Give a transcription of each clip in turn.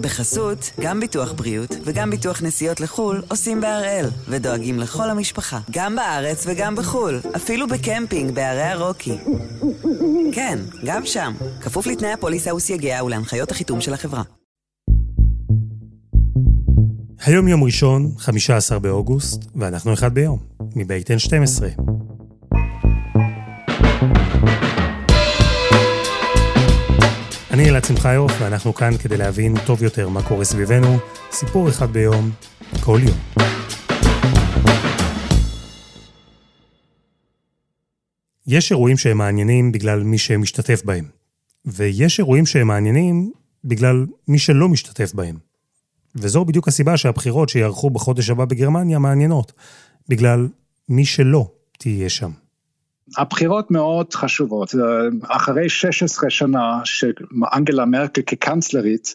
בחסות, גם ביטוח בריאות וגם ביטוח נסיעות לחו"ל עושים בהראל, ודואגים לכל המשפחה, גם בארץ וגם בחו"ל, אפילו בקמפינג בערי הרוקי. כן, גם שם, כפוף לתנאי הפוליסה וסייגיה ולהנחיות החיתום של החברה. היום יום ראשון, 15 באוגוסט, ואנחנו אחד ביום, מבית N12. אני אלעד שמחיוף, ואנחנו כאן כדי להבין טוב יותר מה קורה סביבנו, סיפור אחד ביום, כל יום. יש אירועים שהם מעניינים בגלל מי שמשתתף בהם, ויש אירועים שהם מעניינים בגלל מי שלא משתתף בהם. וזו בדיוק הסיבה שהבחירות שיערכו בחודש הבא בגרמניה מעניינות, בגלל מי שלא תהיה שם. הבחירות מאוד חשובות, אחרי 16 שנה שאנגלה מרקל כקנצלרית,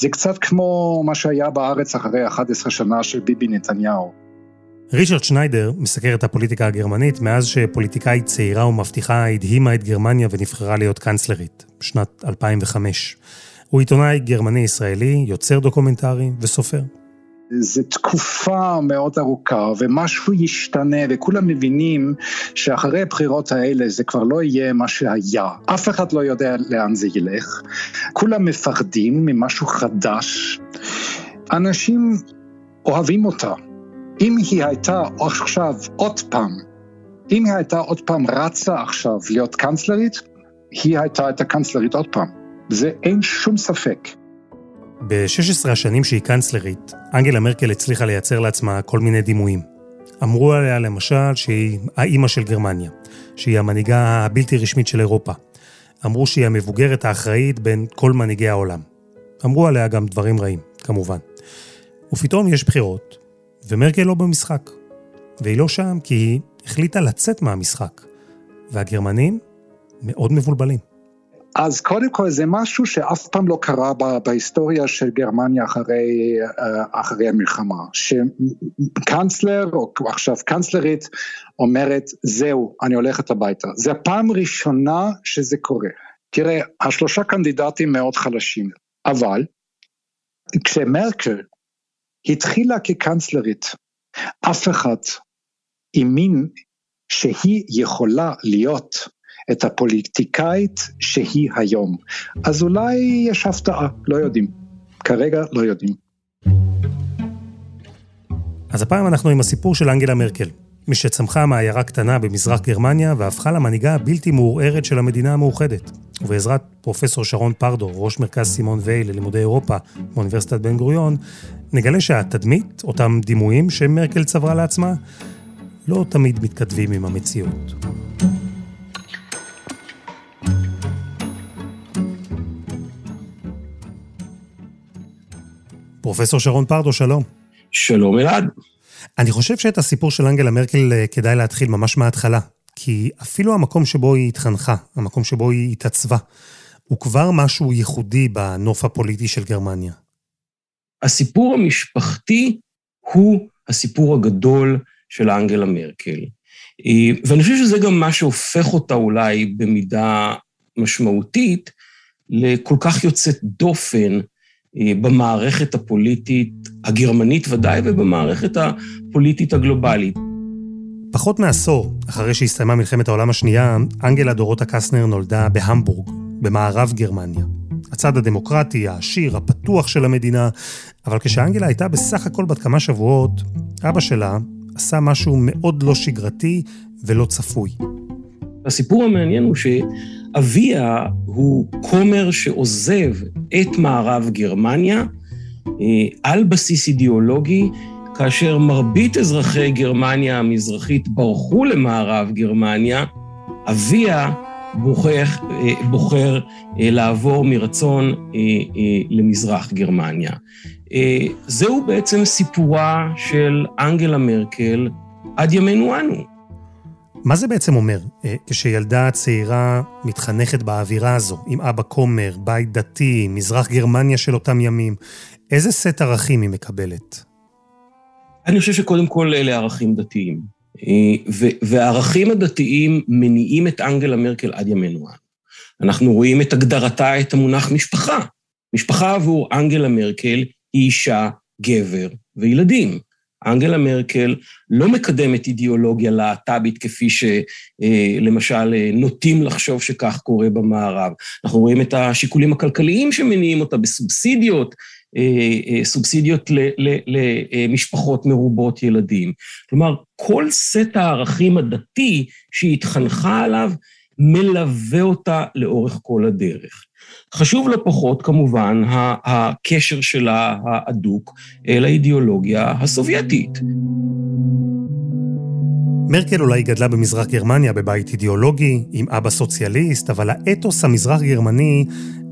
זה קצת כמו מה שהיה בארץ אחרי 11 שנה של ביבי נתניהו. ריצ'רד שניידר מסקר את הפוליטיקה הגרמנית מאז שפוליטיקאית צעירה ומבטיחה הדהימה את גרמניה ונבחרה להיות קנצלרית, בשנת 2005. הוא עיתונאי גרמני-ישראלי, יוצר דוקומנטרי וסופר. זו תקופה מאוד ארוכה ומשהו ישתנה וכולם מבינים שאחרי הבחירות האלה זה כבר לא יהיה מה שהיה. אף אחד לא יודע לאן זה ילך. כולם מפחדים ממשהו חדש. אנשים אוהבים אותה. אם היא הייתה עכשיו עוד פעם, אם היא הייתה עוד פעם רצה עכשיו להיות קנצלרית, היא הייתה את הקנצלרית עוד פעם. זה אין שום ספק. ב-16 השנים שהיא קנצלרית, אנגלה מרקל הצליחה לייצר לעצמה כל מיני דימויים. אמרו עליה למשל שהיא האימא של גרמניה, שהיא המנהיגה הבלתי רשמית של אירופה. אמרו שהיא המבוגרת האחראית בין כל מנהיגי העולם. אמרו עליה גם דברים רעים, כמובן. ופתאום יש בחירות, ומרקל לא במשחק. והיא לא שם כי היא החליטה לצאת מהמשחק. והגרמנים מאוד מבולבלים. אז קודם כל זה משהו שאף פעם לא קרה בהיסטוריה של גרמניה אחרי, אה, אחרי המלחמה, שקנצלר או עכשיו קנצלרית אומרת זהו אני הולכת הביתה, זה הפעם הראשונה שזה קורה, תראה השלושה קנדידטים מאוד חלשים, אבל כשמרקל התחילה כקנצלרית, אף אחד האמין שהיא יכולה להיות את הפוליטיקאית שהיא היום. אז אולי יש הפתעה, לא יודעים. כרגע לא יודעים. אז הפעם אנחנו עם הסיפור של אנגלה מרקל, מי שצמחה מעיירה קטנה במזרח גרמניה והפכה למנהיגה הבלתי מעורערת של המדינה המאוחדת. ובעזרת פרופסור שרון פרדו, ראש מרכז סימון וייל ללימודי אירופה באוניברסיטת בן גוריון, נגלה שהתדמית, אותם דימויים שמרקל צברה לעצמה, לא תמיד מתכתבים עם המציאות. פרופסור שרון פרדו, שלום. שלום אלעד. אני חושב שאת הסיפור של אנגלה מרקל אה, כדאי להתחיל ממש מההתחלה, כי אפילו המקום שבו היא התחנכה, המקום שבו היא התעצבה, הוא כבר משהו ייחודי בנוף הפוליטי של גרמניה. הסיפור המשפחתי הוא הסיפור הגדול של אנגלה מרקל. אה, ואני חושב שזה גם מה שהופך אותה אולי במידה משמעותית לכל כך יוצאת דופן במערכת הפוליטית הגרמנית ודאי, ובמערכת הפוליטית הגלובלית. פחות מעשור אחרי שהסתיימה מלחמת העולם השנייה, אנגלה דורוטה קסנר נולדה בהמבורג, במערב גרמניה. הצד הדמוקרטי, העשיר, הפתוח של המדינה, אבל כשאנגלה הייתה בסך הכל בת כמה שבועות, אבא שלה עשה משהו מאוד לא שגרתי ולא צפוי. הסיפור המעניין הוא שאביה הוא כומר שעוזב את מערב גרמניה אה, על בסיס אידיאולוגי, כאשר מרבית אזרחי גרמניה המזרחית ברחו למערב גרמניה, אביה בוחר, אה, בוחר אה, לעבור מרצון למזרח גרמניה. זהו בעצם סיפורה של אנגלה מרקל עד ימינו אנו. מה זה בעצם אומר אה, כשילדה צעירה מתחנכת באווירה הזו, עם אבא כומר, בית דתי, מזרח גרמניה של אותם ימים? איזה סט ערכים היא מקבלת? אני חושב שקודם כל אלה ערכים דתיים. אה, והערכים הדתיים מניעים את אנגלה מרקל עד ימינו אנחנו רואים את הגדרתה, את המונח משפחה. משפחה עבור אנגלה מרקל היא אישה, גבר וילדים. אנגלה מרקל לא מקדמת אידיאולוגיה להט"בית כפי שלמשל אה, נוטים לחשוב שכך קורה במערב. אנחנו רואים את השיקולים הכלכליים שמניעים אותה בסובסידיות, אה, אה, סובסידיות למשפחות מרובות ילדים. כלומר, כל סט הערכים הדתי שהיא התחנכה עליו מלווה אותה לאורך כל הדרך. חשוב לא פחות, כמובן, הקשר שלה ההדוק לאידיאולוגיה הסובייטית. מרקל אולי גדלה במזרח גרמניה בבית אידיאולוגי, עם אבא סוציאליסט, אבל האתוס המזרח גרמני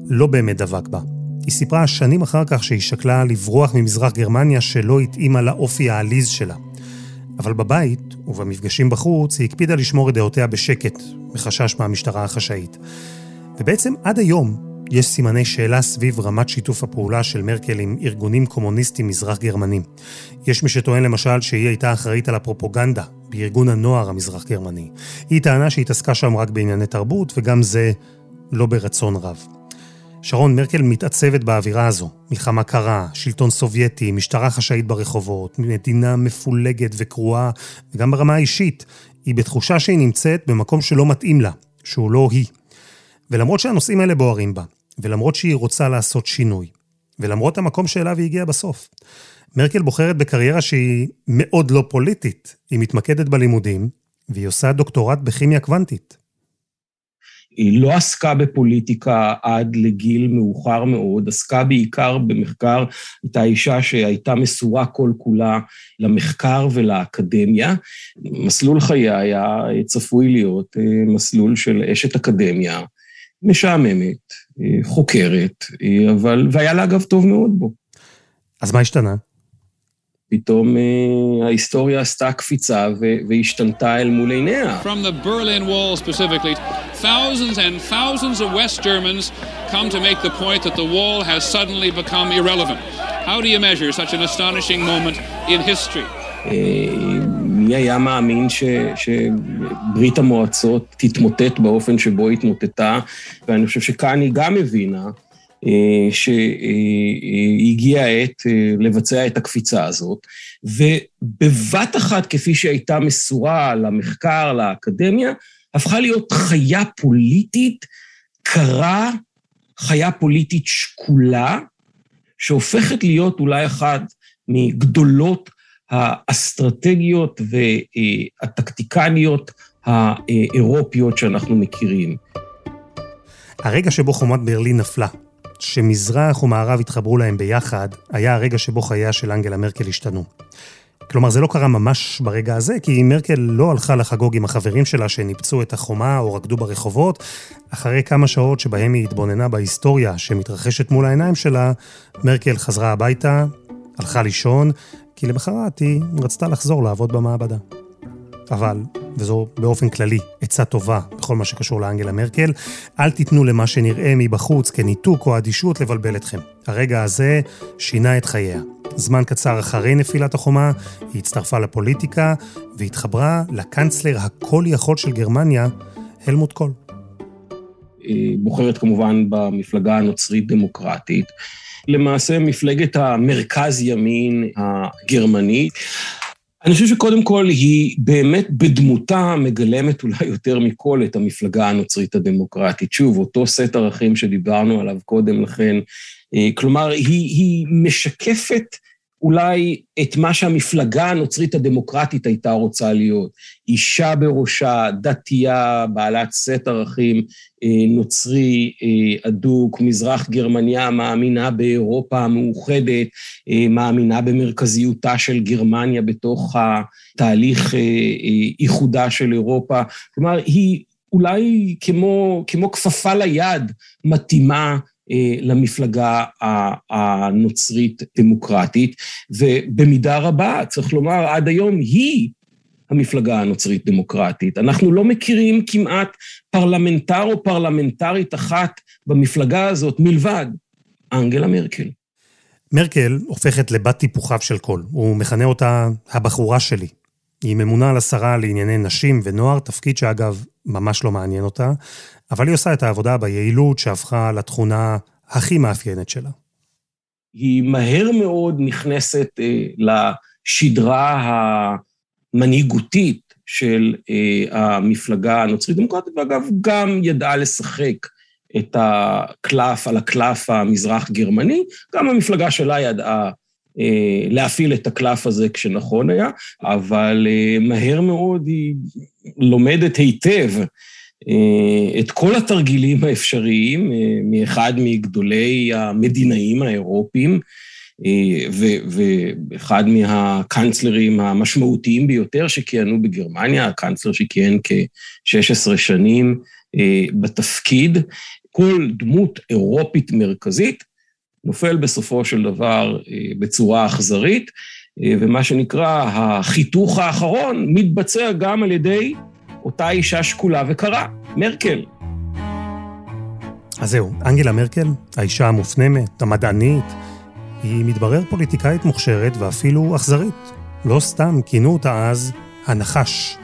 לא באמת דבק בה. היא סיפרה שנים אחר כך שהיא שקלה לברוח ממזרח גרמניה שלא התאימה לאופי העליז שלה. אבל בבית ובמפגשים בחוץ היא הקפידה לשמור את דעותיה בשקט, מחשש מהמשטרה החשאית. ובעצם עד היום יש סימני שאלה סביב רמת שיתוף הפעולה של מרקל עם ארגונים קומוניסטיים מזרח גרמנים. יש מי שטוען למשל שהיא הייתה אחראית על הפרופוגנדה בארגון הנוער המזרח גרמני. היא טענה שהיא התעסקה שם רק בענייני תרבות, וגם זה לא ברצון רב. שרון מרקל מתעצבת באווירה הזו. מלחמה קרה, שלטון סובייטי, משטרה חשאית ברחובות, מדינה מפולגת וקרועה, וגם ברמה האישית. היא בתחושה שהיא נמצאת במקום שלא מתאים לה, שהוא לא היא. ולמרות שהנושאים האלה בוערים בה, ולמרות שהיא רוצה לעשות שינוי, ולמרות המקום שאליו היא הגיעה בסוף, מרקל בוחרת בקריירה שהיא מאוד לא פוליטית. היא מתמקדת בלימודים, והיא עושה דוקטורט בכימיה קוונטית. היא לא עסקה בפוליטיקה עד לגיל מאוחר מאוד, עסקה בעיקר במחקר, הייתה אישה שהייתה מסורה כל כולה למחקר ולאקדמיה. מסלול חיי היה צפוי להיות אה, מסלול של אשת אקדמיה, משעממת, אה, חוקרת, אה, אבל, והיה לה אגב טוב מאוד בו. אז מה השתנה? פתאום אה, ההיסטוריה עשתה קפיצה והשתנתה אל מול עיניה. From the Berlin Wall specifically, thousands and thousands of West Germans come to make the point that the wall has suddenly become irrelevant. How do you measure such an astonishing moment in history? מי היה מאמין ש, שברית המועצות תתמוטט באופן שבו התמוטטה, ואני חושב שכאן היא גם הבינה אה, שהגיעה העת אה, לבצע את הקפיצה הזאת, ובבת אחת, כפי שהייתה מסורה למחקר, לאקדמיה, הפכה להיות חיה פוליטית קרה, חיה פוליטית שקולה, שהופכת להיות אולי אחת מגדולות האסטרטגיות והטקטיקניות האירופיות שאנחנו מכירים. הרגע שבו חומת ברלין נפלה, שמזרח ומערב התחברו להם ביחד, היה הרגע שבו חייה של אנגלה מרקל השתנו. כלומר, זה לא קרה ממש ברגע הזה, כי מרקל לא הלכה לחגוג עם החברים שלה שניפצו את החומה או רקדו ברחובות. אחרי כמה שעות שבהם היא התבוננה בהיסטוריה שמתרחשת מול העיניים שלה, מרקל חזרה הביתה, הלכה לישון, כי למחרת היא רצתה לחזור לעבוד במעבדה. אבל, וזו באופן כללי עצה טובה בכל מה שקשור לאנגלה מרקל, אל תיתנו למה שנראה מבחוץ כניתוק או אדישות לבלבל אתכם. הרגע הזה שינה את חייה. זמן קצר אחרי נפילת החומה, היא הצטרפה לפוליטיקה והתחברה לקנצלר הכל יכול של גרמניה, הלמוט קול. היא בוחרת כמובן במפלגה הנוצרית-דמוקרטית. למעשה מפלגת המרכז-ימין הגרמנית. אני חושב שקודם כל היא באמת בדמותה מגלמת אולי יותר מכל את המפלגה הנוצרית הדמוקרטית. שוב, אותו סט ערכים שדיברנו עליו קודם לכן. אה, כלומר, היא, היא משקפת אולי את מה שהמפלגה הנוצרית הדמוקרטית הייתה רוצה להיות. אישה בראשה, דתייה, בעלת סט ערכים אה, נוצרי אה, אדוק, מזרח גרמניה מאמינה באירופה המאוחדת, אה, מאמינה במרכזיותה של גרמניה בתוך התהליך איחודה של אירופה. כלומר, היא אולי כמו, כמו כפפה ליד מתאימה למפלגה הנוצרית-דמוקרטית, ובמידה רבה, צריך לומר, עד היום היא המפלגה הנוצרית-דמוקרטית. אנחנו לא מכירים כמעט פרלמנטר או פרלמנטרית אחת במפלגה הזאת מלבד אנגלה מרקל. מרקל הופכת לבת טיפוחיו של קול. הוא מכנה אותה הבחורה שלי. היא ממונה על השרה לענייני נשים ונוער, תפקיד שאגב ממש לא מעניין אותה, אבל היא עושה את העבודה ביעילות שהפכה לתכונה הכי מאפיינת שלה. היא מהר מאוד נכנסת אה, לשדרה המנהיגותית של אה, המפלגה הנוצרית דמוקרטית, ואגב, גם ידעה לשחק את הקלף על הקלף המזרח גרמני, גם המפלגה שלה ידעה להפעיל את הקלף הזה כשנכון היה, אבל אה, מהר מאוד היא לומדת היטב אה, את כל התרגילים האפשריים מאחד מגדולי המדינאים האירופיים, ואחד מהקנצלרים המשמעותיים ביותר שכיהנו בגרמניה, הקנצלר שכיהן כ-16 שנים בתפקיד. כל דמות אירופית מרכזית נופל בסופו של דבר אה, בצורה אכזרית, אה, ומה שנקרא החיתוך האחרון מתבצע גם על ידי אותה אישה שקולה וקרה, מרקל. אז זהו, אנגלה מרקל, האישה המופנמת, המדענית, היא מתברר פוליטיקאית מוכשרת ואפילו אכזרית. לא סתם כינו אותה אז הנחש.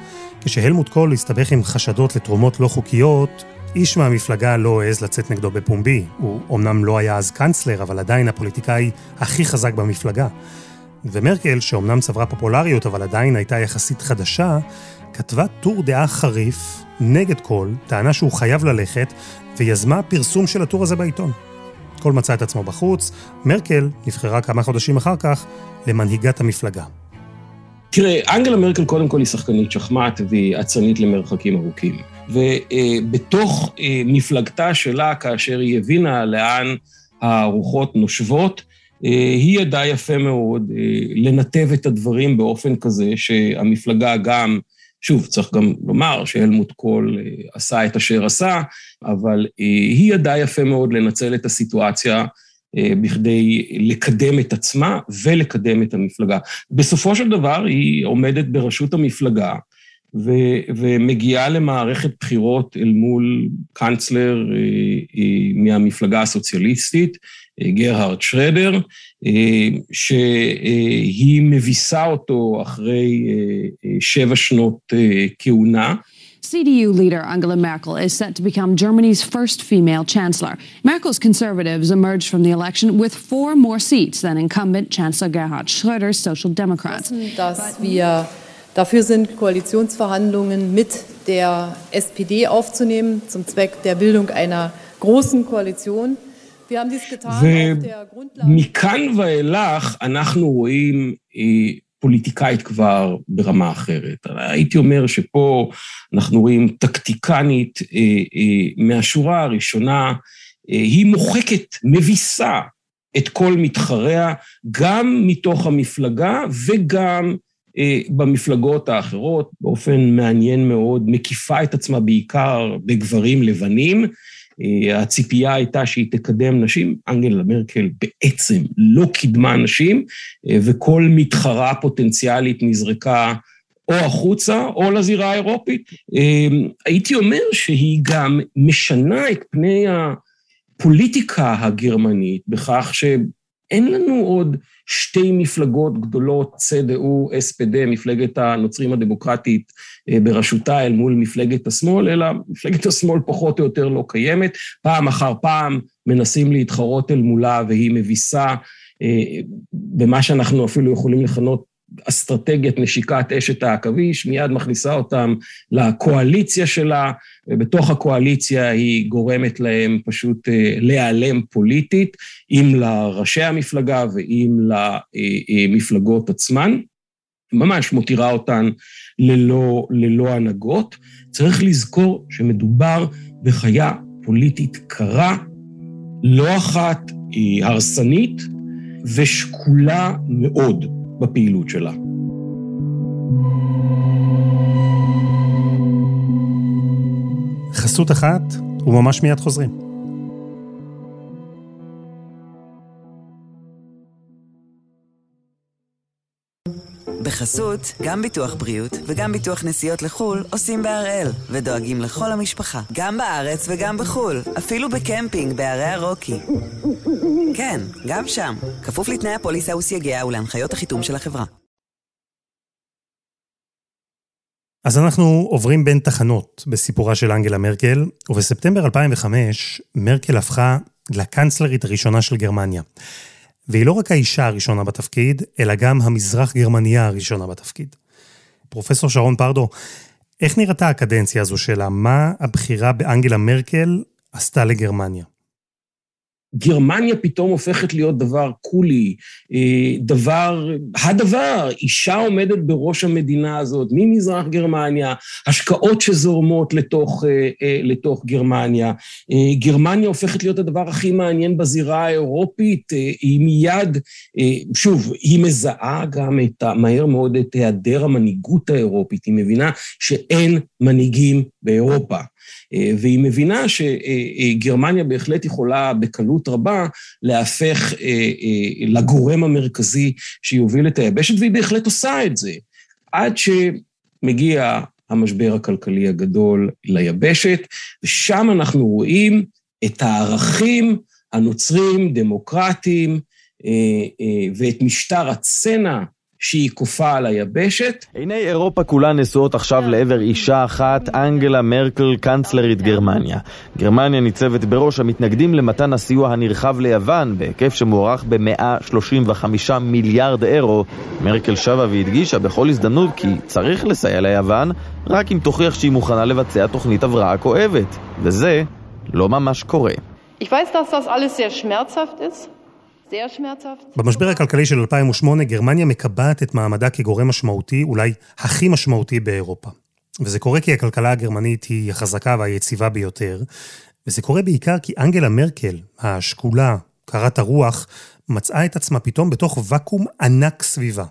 כשהלמוט קול הסתבך עם חשדות לתרומות לא חוקיות, איש מהמפלגה לא העז לצאת נגדו בפומבי. הוא אומנם לא היה אז קאנצלר, אבל עדיין הפוליטיקאי הכי חזק במפלגה. ומרקל, שאומנם צברה פופולריות, אבל עדיין הייתה יחסית חדשה, כתבה טור דעה חריף נגד קול, טענה שהוא חייב ללכת, ויזמה פרסום של הטור הזה בעיתון. קול מצא את עצמו בחוץ, מרקל נבחרה כמה חודשים אחר כך למנהיגת המפלגה. תראה, אנגלה מרקל קודם כל היא שחקנית שחמט והיא אצנית למרחקים ארוכים. ובתוך אה, מפלגתה שלה, כאשר היא הבינה לאן הרוחות נושבות, אה, היא ידעה יפה מאוד אה, לנתב את הדברים באופן כזה שהמפלגה גם, שוב, צריך גם לומר שהלמוט קול עשה את אשר עשה, אבל היא ידעה יפה מאוד לנצל את הסיטואציה בכדי לקדם את עצמה ולקדם את המפלגה. בסופו של דבר היא עומדת בראשות המפלגה, ו- ומגיעה למערכת בחירות אל מול קאנצלר אה, אה, מהמפלגה הסוציאליסטית, אה, גרהרד שרדר, שהיא מביסה אותו אחרי שבע שנות כהונה. CDU leader Angela Merkel is set to become Germany's first female chancellor. Merkel's conservatives emerged from the election with four more seats than incumbent Chancellor Gerhard Schröder's Social Democrats. Dass wir Dafür sind Koalitionsverhandlungen mit der SPD aufzunehmen, zum Zweck der Bildung einer großen Koalition. Wir haben dies getan auf der Grundlage... ומכאן ואילך אנחנו רואים פוליטיקאית כבר ברמה אחרת. הייתי אומר שפה אנחנו רואים טקטיקנית מהשורה הראשונה, היא מוחקת, מביסה את כל מתחריה, גם מתוך המפלגה וגם אה, במפלגות האחרות, באופן מעניין מאוד, מקיפה את עצמה בעיקר בגברים לבנים. אה, הציפייה הייתה שהיא תקדם נשים, אנגלה מרקל בעצם לא קידמה נשים, אה, וכל מתחרה פוטנציאלית נזרקה או החוצה או לזירה האירופית. הייתי אומר שהיא גם משנה את פני הפוליטיקה הגרמנית בכך שאין לנו עוד שתי מפלגות גדולות, צדאו, אספדה, מפלגת הנוצרים הדמוקרטית אה, בראשותה אל מול מפלגת השמאל, אלא מפלגת השמאל פחות או יותר לא קיימת. פעם אחר פעם מנסים להתחרות אל מולה והיא מביסה אה, במה שאנחנו אפילו יכולים לכנות אסטרטגיית נשיקת אשת העכביש, מיד מכניסה אותם לקואליציה שלה, ובתוך הקואליציה היא גורמת להם פשוט אה, להיעלם פוליטית, אם לראשי המפלגה ואם למפלגות עצמן. ממש מותירה אותן ללא, ללא הנהגות. צריך לזכור שמדובר בחיה פוליטית קרה, לא אחת היא הרסנית ושקולה מאוד. בפעילות שלה. חסות אחת, וממש מיד חוזרים. בחסות, גם ביטוח בריאות וגם ביטוח נסיעות לחו"ל עושים בהראל, ודואגים לכל המשפחה, גם בארץ וגם בחו"ל, אפילו בקמפינג בערי הרוקי. כן, גם שם, כפוף לתנאי הפוליסה וסייגיה ולהנחיות החיתום של החברה. אז אנחנו עוברים בין תחנות בסיפורה של אנגלה מרקל, ובספטמבר 2005 מרקל הפכה לקנצלרית הראשונה של גרמניה. והיא לא רק האישה הראשונה בתפקיד, אלא גם המזרח גרמניה הראשונה בתפקיד. פרופסור שרון פרדו, איך נראתה הקדנציה הזו שלה? מה הבחירה באנגלה מרקל עשתה לגרמניה? גרמניה פתאום הופכת להיות דבר קולי, אה, דבר, הדבר, אישה עומדת בראש המדינה הזאת, ממזרח גרמניה, השקעות שזורמות לתוך, אה, אה, לתוך גרמניה. גרמניה הופכת להיות הדבר הכי מעניין בזירה האירופית, היא מיד, שוב, היא מזהה גם את, מהר מאוד את היעדר המנהיגות האירופית, היא מבינה שאין מנהיגים באירופה. אה, והיא מבינה שגרמניה בהחלט יכולה בקלות רבה להפך אה, אה, לגורם המרכזי שיוביל את היבשת, והיא בהחלט עושה את זה. עד שמגיע המשבר הכלכלי הגדול ליבשת, ושם אנחנו רואים את הערכים הנוצרים, דמוקרטיים, ואת משטר הצנע שהיא כופה על היבשת. עיני אירופה כולה נשואות עכשיו לעבר אישה אחת, אנגלה מרקל, קנצלרית גרמניה. גרמניה ניצבת בראש המתנגדים למתן הסיוע הנרחב ליוון, בהיקף שמוערך ב-135 מיליארד אירו. מרקל שבה והדגישה בכל הזדמנות כי צריך לסייע ליוון, רק אם תוכיח שהיא מוכנה לבצע תוכנית הבראה כואבת. וזה לא ממש קורה. Ich weiß, dass das alles sehr schmerzhaft ist. במשבר הכלכלי של 2008, גרמניה מקבעת את מעמדה כגורם משמעותי, אולי הכי משמעותי באירופה. וזה קורה כי הכלכלה הגרמנית היא החזקה והיציבה ביותר, וזה קורה בעיקר כי אנגלה מרקל, השקולה, קרת הרוח, מצאה את עצמה פתאום בתוך ואקום ענק סביבה.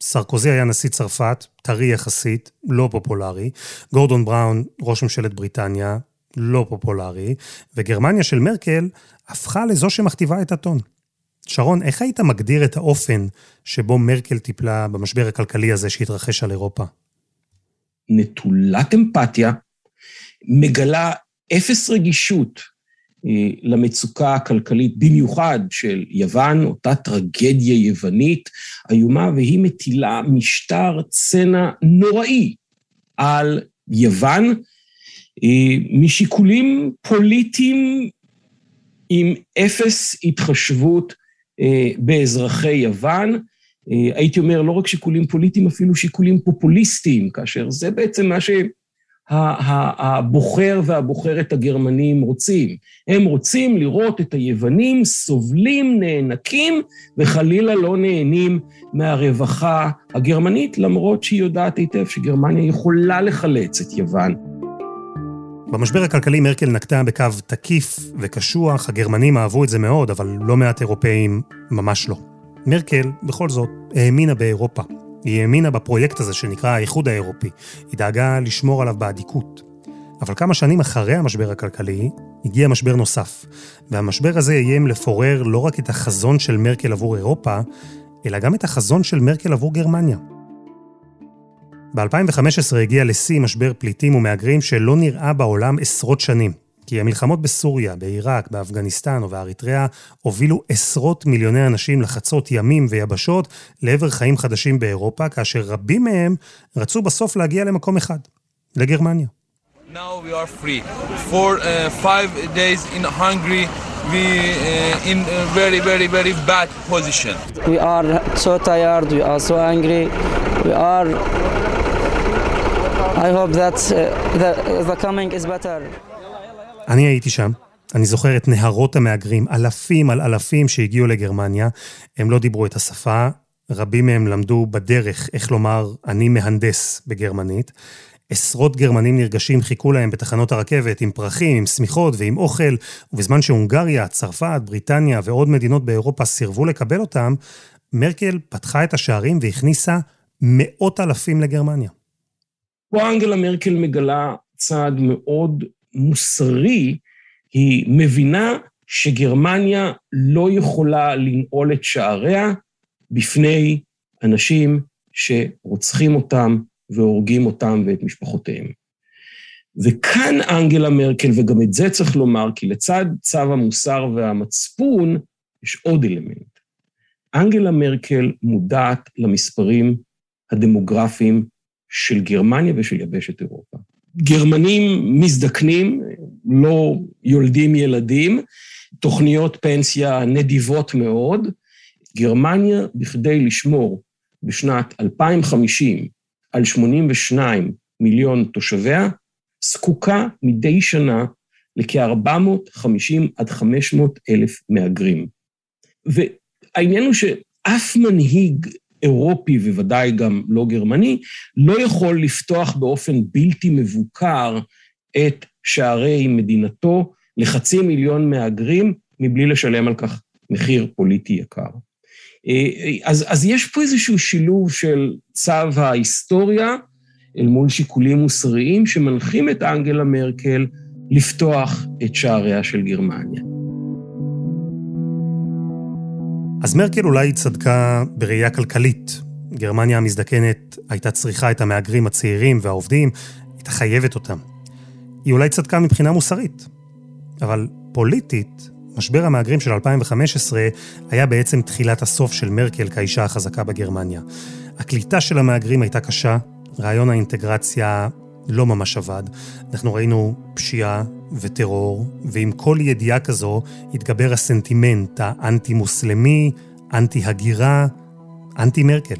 סרקוזי היה נשיא צרפת, טרי יחסית, לא פופולרי, גורדון בראון, ראש ממשלת בריטניה, לא פופולרי, וגרמניה של מרקל הפכה לזו שמכתיבה את הטון. שרון, איך היית מגדיר את האופן שבו מרקל טיפלה במשבר הכלכלי הזה שהתרחש על אירופה? נטולת אמפתיה, מגלה אפס רגישות אה, למצוקה הכלכלית, במיוחד של יוון, אותה טרגדיה יוונית איומה, והיא מטילה משטר צנע נוראי על יוון, אה, משיקולים פוליטיים עם אפס התחשבות באזרחי יוון. אה, הייתי אומר, לא רק שיקולים פוליטיים, אפילו שיקולים פופוליסטיים, כאשר זה בעצם מה שהבוחר והבוחרת הגרמנים רוצים. הם רוצים לראות את היוונים סובלים, נאנקים, וחלילה לא נהנים מהרווחה הגרמנית, למרות שהיא יודעת היטב שגרמניה יכולה לחלץ את יוון. במשבר הכלכלי מרקל נקטה בקו תקיף וקשוח, הגרמנים אהבו את זה מאוד, אבל לא מעט אירופאים ממש לא. מרקל, בכל זאת, האמינה באירופה. היא האמינה בפרויקט הזה שנקרא האיחוד האירופי. היא דאגה לשמור עליו באדיקות. אבל כמה שנים אחרי המשבר הכלכלי, הגיע משבר נוסף. והמשבר הזה איים לפורר לא רק את החזון של מרקל עבור אירופה, אלא גם את החזון של מרקל עבור גרמניה. ב-2015 הגיע לשיא משבר פליטים ומהגרים שלא נראה בעולם עשרות שנים. כי המלחמות בסוריה, בעיראק, באפגניסטן ובאריתריאה הובילו עשרות מיליוני אנשים לחצות ימים ויבשות לעבר חיים חדשים באירופה, כאשר רבים מהם רצו בסוף להגיע למקום אחד, לגרמניה. Now we are free. For uh, five days in Hungary, we uh, in a very, very, very bad position. We are so tired, we are so angry, we are I hope that uh, the, the coming is better. אני הייתי שם. אני זוכר את נהרות המהגרים, אלפים על אלפים שהגיעו לגרמניה. הם לא דיברו את השפה, רבים מהם למדו בדרך איך לומר אני מהנדס בגרמנית. עשרות גרמנים נרגשים חיכו להם בתחנות הרכבת עם פרחים, עם שמיכות ועם אוכל, ובזמן שהונגריה, צרפת, בריטניה ועוד מדינות באירופה סירבו לקבל אותם, מרקל פתחה את השערים והכניסה מאות אלפים לגרמניה. פה אנגלה מרקל מגלה צעד מאוד מוסרי, היא מבינה שגרמניה לא יכולה לנעול את שעריה בפני אנשים שרוצחים אותם והורגים אותם ואת משפחותיהם. וכאן אנגלה מרקל, וגם את זה צריך לומר, כי לצד צו המוסר והמצפון, יש עוד אלמנט. אנגלה מרקל מודעת למספרים הדמוגרפיים של גרמניה ושל יבשת אירופה. גרמנים מזדקנים, לא יולדים ילדים, תוכניות פנסיה נדיבות מאוד. גרמניה, בכדי לשמור בשנת 2050 על 82 מיליון תושביה, זקוקה מדי שנה לכ-450 עד 500 אלף מהגרים. והעניין הוא שאף מנהיג אירופי, וודאי גם לא גרמני, לא יכול לפתוח באופן בלתי מבוקר את שערי מדינתו לחצי מיליון מהגרים, מבלי לשלם על כך מחיר פוליטי יקר. אז, אז יש פה איזשהו שילוב של צו ההיסטוריה אל מול שיקולים מוסריים שמנחים את אנגלה מרקל לפתוח את שעריה של גרמניה. אז מרקל אולי צדקה בראייה כלכלית. גרמניה המזדקנת הייתה צריכה את המהגרים הצעירים והעובדים, הייתה חייבת אותם. היא אולי צדקה מבחינה מוסרית. אבל פוליטית, משבר המהגרים של 2015 היה בעצם תחילת הסוף של מרקל כאישה החזקה בגרמניה. הקליטה של המהגרים הייתה קשה, רעיון האינטגרציה לא ממש עבד. אנחנו ראינו פשיעה וטרור, ועם כל ידיעה כזו התגבר הסנטימנט האנטי-מוסלמי, אנטי-הגירה, אנטי-מרקל.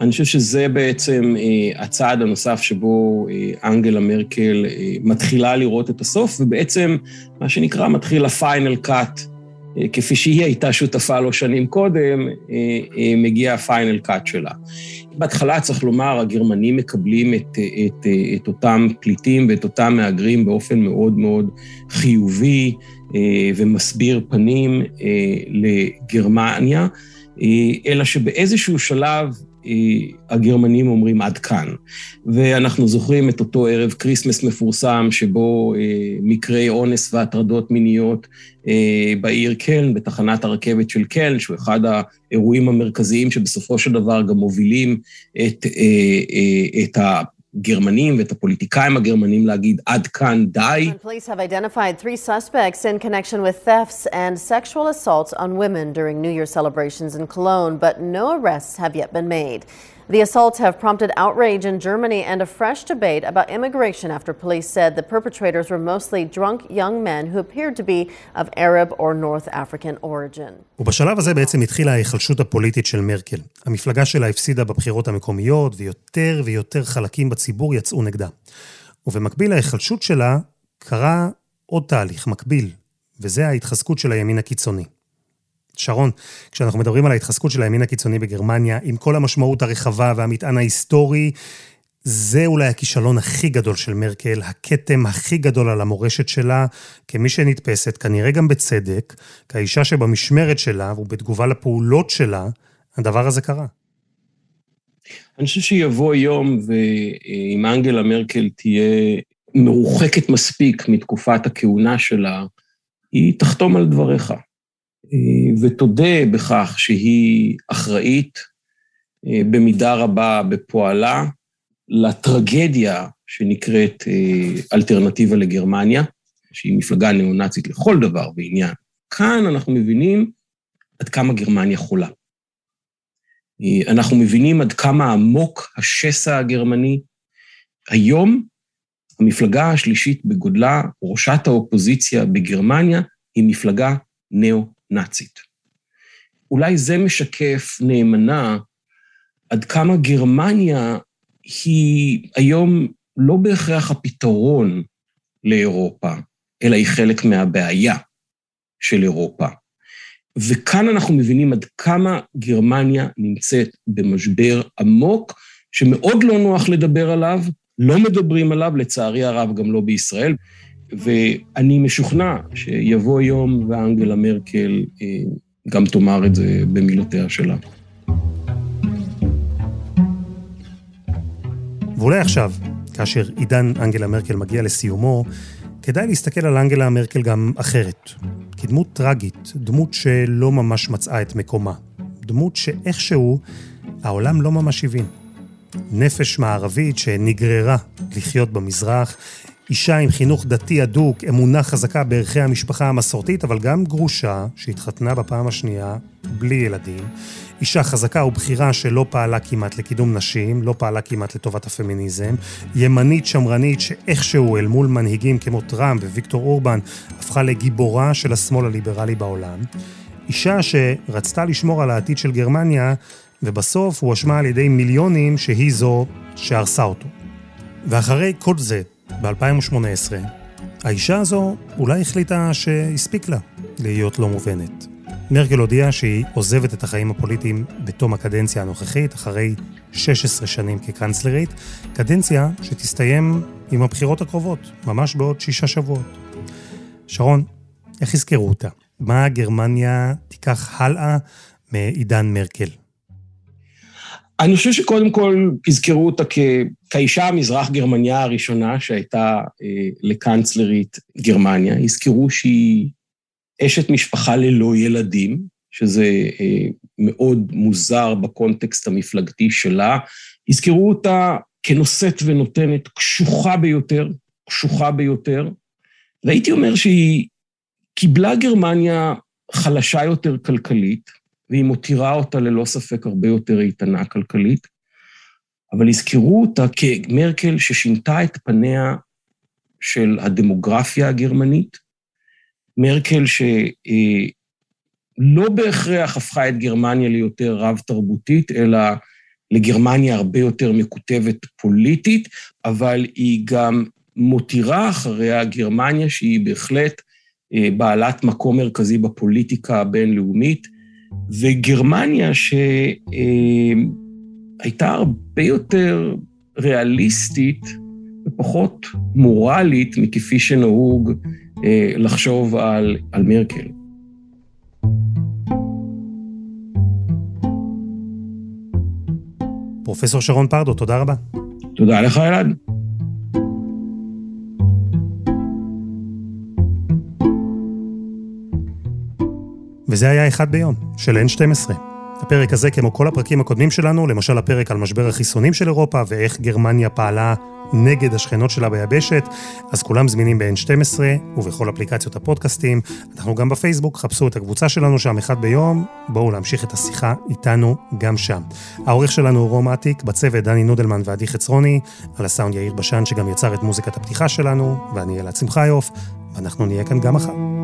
אני חושב שזה בעצם אה, הצעד הנוסף שבו אה, אנגלה מרקל אה, מתחילה לראות את הסוף, ובעצם מה שנקרא מתחיל ה final cut, כפי שהיא הייתה שותפה לו שנים קודם, אה, אה, מגיע ה final cut שלה. בהתחלה, צריך לומר, הגרמנים מקבלים את, את, את אותם פליטים ואת אותם מהגרים באופן מאוד מאוד חיובי ומסביר פנים לגרמניה, אלא שבאיזשהו שלב הגרמנים אומרים עד כאן. ואנחנו זוכרים את אותו ערב כריסמס מפורסם, שבו מקרי אונס והטרדות מיניות בעיר קלן, בתחנת הרכבת של קלן, שהוא אחד האירועים המרכזיים שבסופו של דבר גם מובילים את, את ה... הגרמנים ואת הפוליטיקאים הגרמנים להגיד עד כאן די. Police have identified three suspects in connection with thefts and sexual assaults on women during New Year celebrations in Cologne, but no arrests have yet been made. The assaults have prompted outrage in Germany and a fresh debate about immigration after police said the perpetrators were mostly drunk young men who appeared to be of Arab or North African origin. ובשלב הזה בעצם התחילה ההיחלשות הפוליטית של מרקל. המפלגה שלה הפסידה בבחירות המקומיות, ויותר ויותר חלקים בציבור יצאו נגדה. ובמקביל להיחלשות שלה, קרה עוד תהליך מקביל, וזה ההתחזקות של הימין הקיצוני. שרון, כשאנחנו מדברים על ההתחזקות של הימין הקיצוני בגרמניה, עם כל המשמעות הרחבה והמטען ההיסטורי, זה אולי הכישלון הכי גדול של מרקל, הכתם הכי גדול על המורשת שלה, כמי שנתפסת, כנראה גם בצדק, כאישה שבמשמרת שלה ובתגובה לפעולות שלה, הדבר הזה קרה. אני חושב שיבוא יום ואם אנגלה מרקל תהיה מרוחקת מספיק מתקופת הכהונה שלה, היא תחתום על דבריך. אה, ותודה בכך שהיא אחראית אה, במידה רבה בפועלה לטרגדיה שנקראת אה, אלטרנטיבה לגרמניה, שהיא מפלגה ניאו-נאצית לכל דבר ועניין. כאן אנחנו מבינים עד כמה גרמניה חולה. אנחנו מבינים עד כמה עמוק השסע הגרמני. היום המפלגה השלישית בגודלה, ראשת האופוזיציה בגרמניה, היא מפלגה ניאו נאצית. אולי זה משקף נאמנה עד כמה גרמניה היא היום לא בהכרח הפתרון לאירופה, אלא היא חלק מהבעיה של אירופה. וכאן אנחנו מבינים עד כמה גרמניה נמצאת במשבר עמוק, שמאוד לא נוח לדבר עליו, לא מדברים עליו, לצערי הרב גם לא בישראל. ואני משוכנע שיבוא יום ואנגלה מרקל אה, גם תאמר את זה במילותיה שלה. ואולי עכשיו, כאשר עידן אנגלה מרקל מגיע לסיומו, כדאי להסתכל על אנגלה מרקל גם אחרת. כדמות טרגית, דמות שלא ממש מצאה את מקומה. דמות שאיכשהו העולם לא ממש הבין. נפש מערבית שנגררה לחיות במזרח, אישה עם חינוך דתי הדוק, אמונה חזקה בערכי המשפחה המסורתית, אבל גם גרושה שהתחתנה בפעם השנייה בלי ילדים. אישה חזקה ובכירה שלא פעלה כמעט לקידום נשים, לא פעלה כמעט לטובת הפמיניזם. ימנית שמרנית שאיכשהו אל מול מנהיגים כמו טראמפ וויקטור אורבן הפכה לגיבורה של השמאל הליברלי בעולם. אישה שרצתה לשמור על העתיד של גרמניה, ובסוף הואשמה על ידי מיליונים שהיא זו שהרסה אותו. ואחרי כל זה, ב-2018, האישה הזו אולי החליטה שהספיק לה להיות לא מובנת. מרקל הודיעה שהיא עוזבת את החיים הפוליטיים בתום הקדנציה הנוכחית, אחרי 16 שנים כקנצלרית, קדנציה שתסתיים עם הבחירות הקרובות, ממש בעוד שישה שבועות. שרון, איך יזכרו אותה? מה גרמניה תיקח הלאה מעידן מרקל? אני חושב שקודם כל יזכרו אותה כ... כאישה המזרח גרמניה הראשונה שהייתה אה, לקנצלרית גרמניה. יזכרו שהיא אשת משפחה ללא ילדים, שזה אה, מאוד מוזר בקונטקסט המפלגתי שלה. יזכרו אותה כנושאת ונותנת קשוחה ביותר, קשוחה ביותר. והייתי אומר שהיא קיבלה גרמניה חלשה יותר כלכלית, והיא מותירה אותה ללא ספק הרבה יותר איתנה כלכלית, אבל יזכרו אותה כמרקל ששינתה את פניה של הדמוגרפיה הגרמנית, מרקל שלא אה, בהכרח הפכה את גרמניה ליותר רב-תרבותית, אלא לגרמניה הרבה יותר מקוטבת פוליטית, אבל היא גם מותירה אחריה גרמניה שהיא בהחלט אה, בעלת מקום מרכזי בפוליטיקה הבינלאומית, וגרמניה שהייתה הרבה יותר ריאליסטית ופחות מורלית מכפי שנהוג אה, לחשוב על, על מרקל. פרופסור שרון פרדו, תודה רבה. תודה לך, אלעד. וזה היה אחד ביום, של N12. הפרק הזה, כמו כל הפרקים הקודמים שלנו, למשל הפרק על משבר החיסונים של אירופה ואיך גרמניה פעלה נגד השכנות שלה ביבשת, אז כולם זמינים ב-N12 ובכל אפליקציות הפודקאסטים. אנחנו גם בפייסבוק, חפשו את הקבוצה שלנו שם אחד ביום, בואו להמשיך את השיחה איתנו גם שם. העורך שלנו הוא רום אטיק, בצוות דני נודלמן ועדי חצרוני, על הסאונד יאיר בשן שגם יצר את מוזיקת הפתיחה שלנו, ואני אלעד שמחיוף, ואנחנו נהיה כאן גם מחר.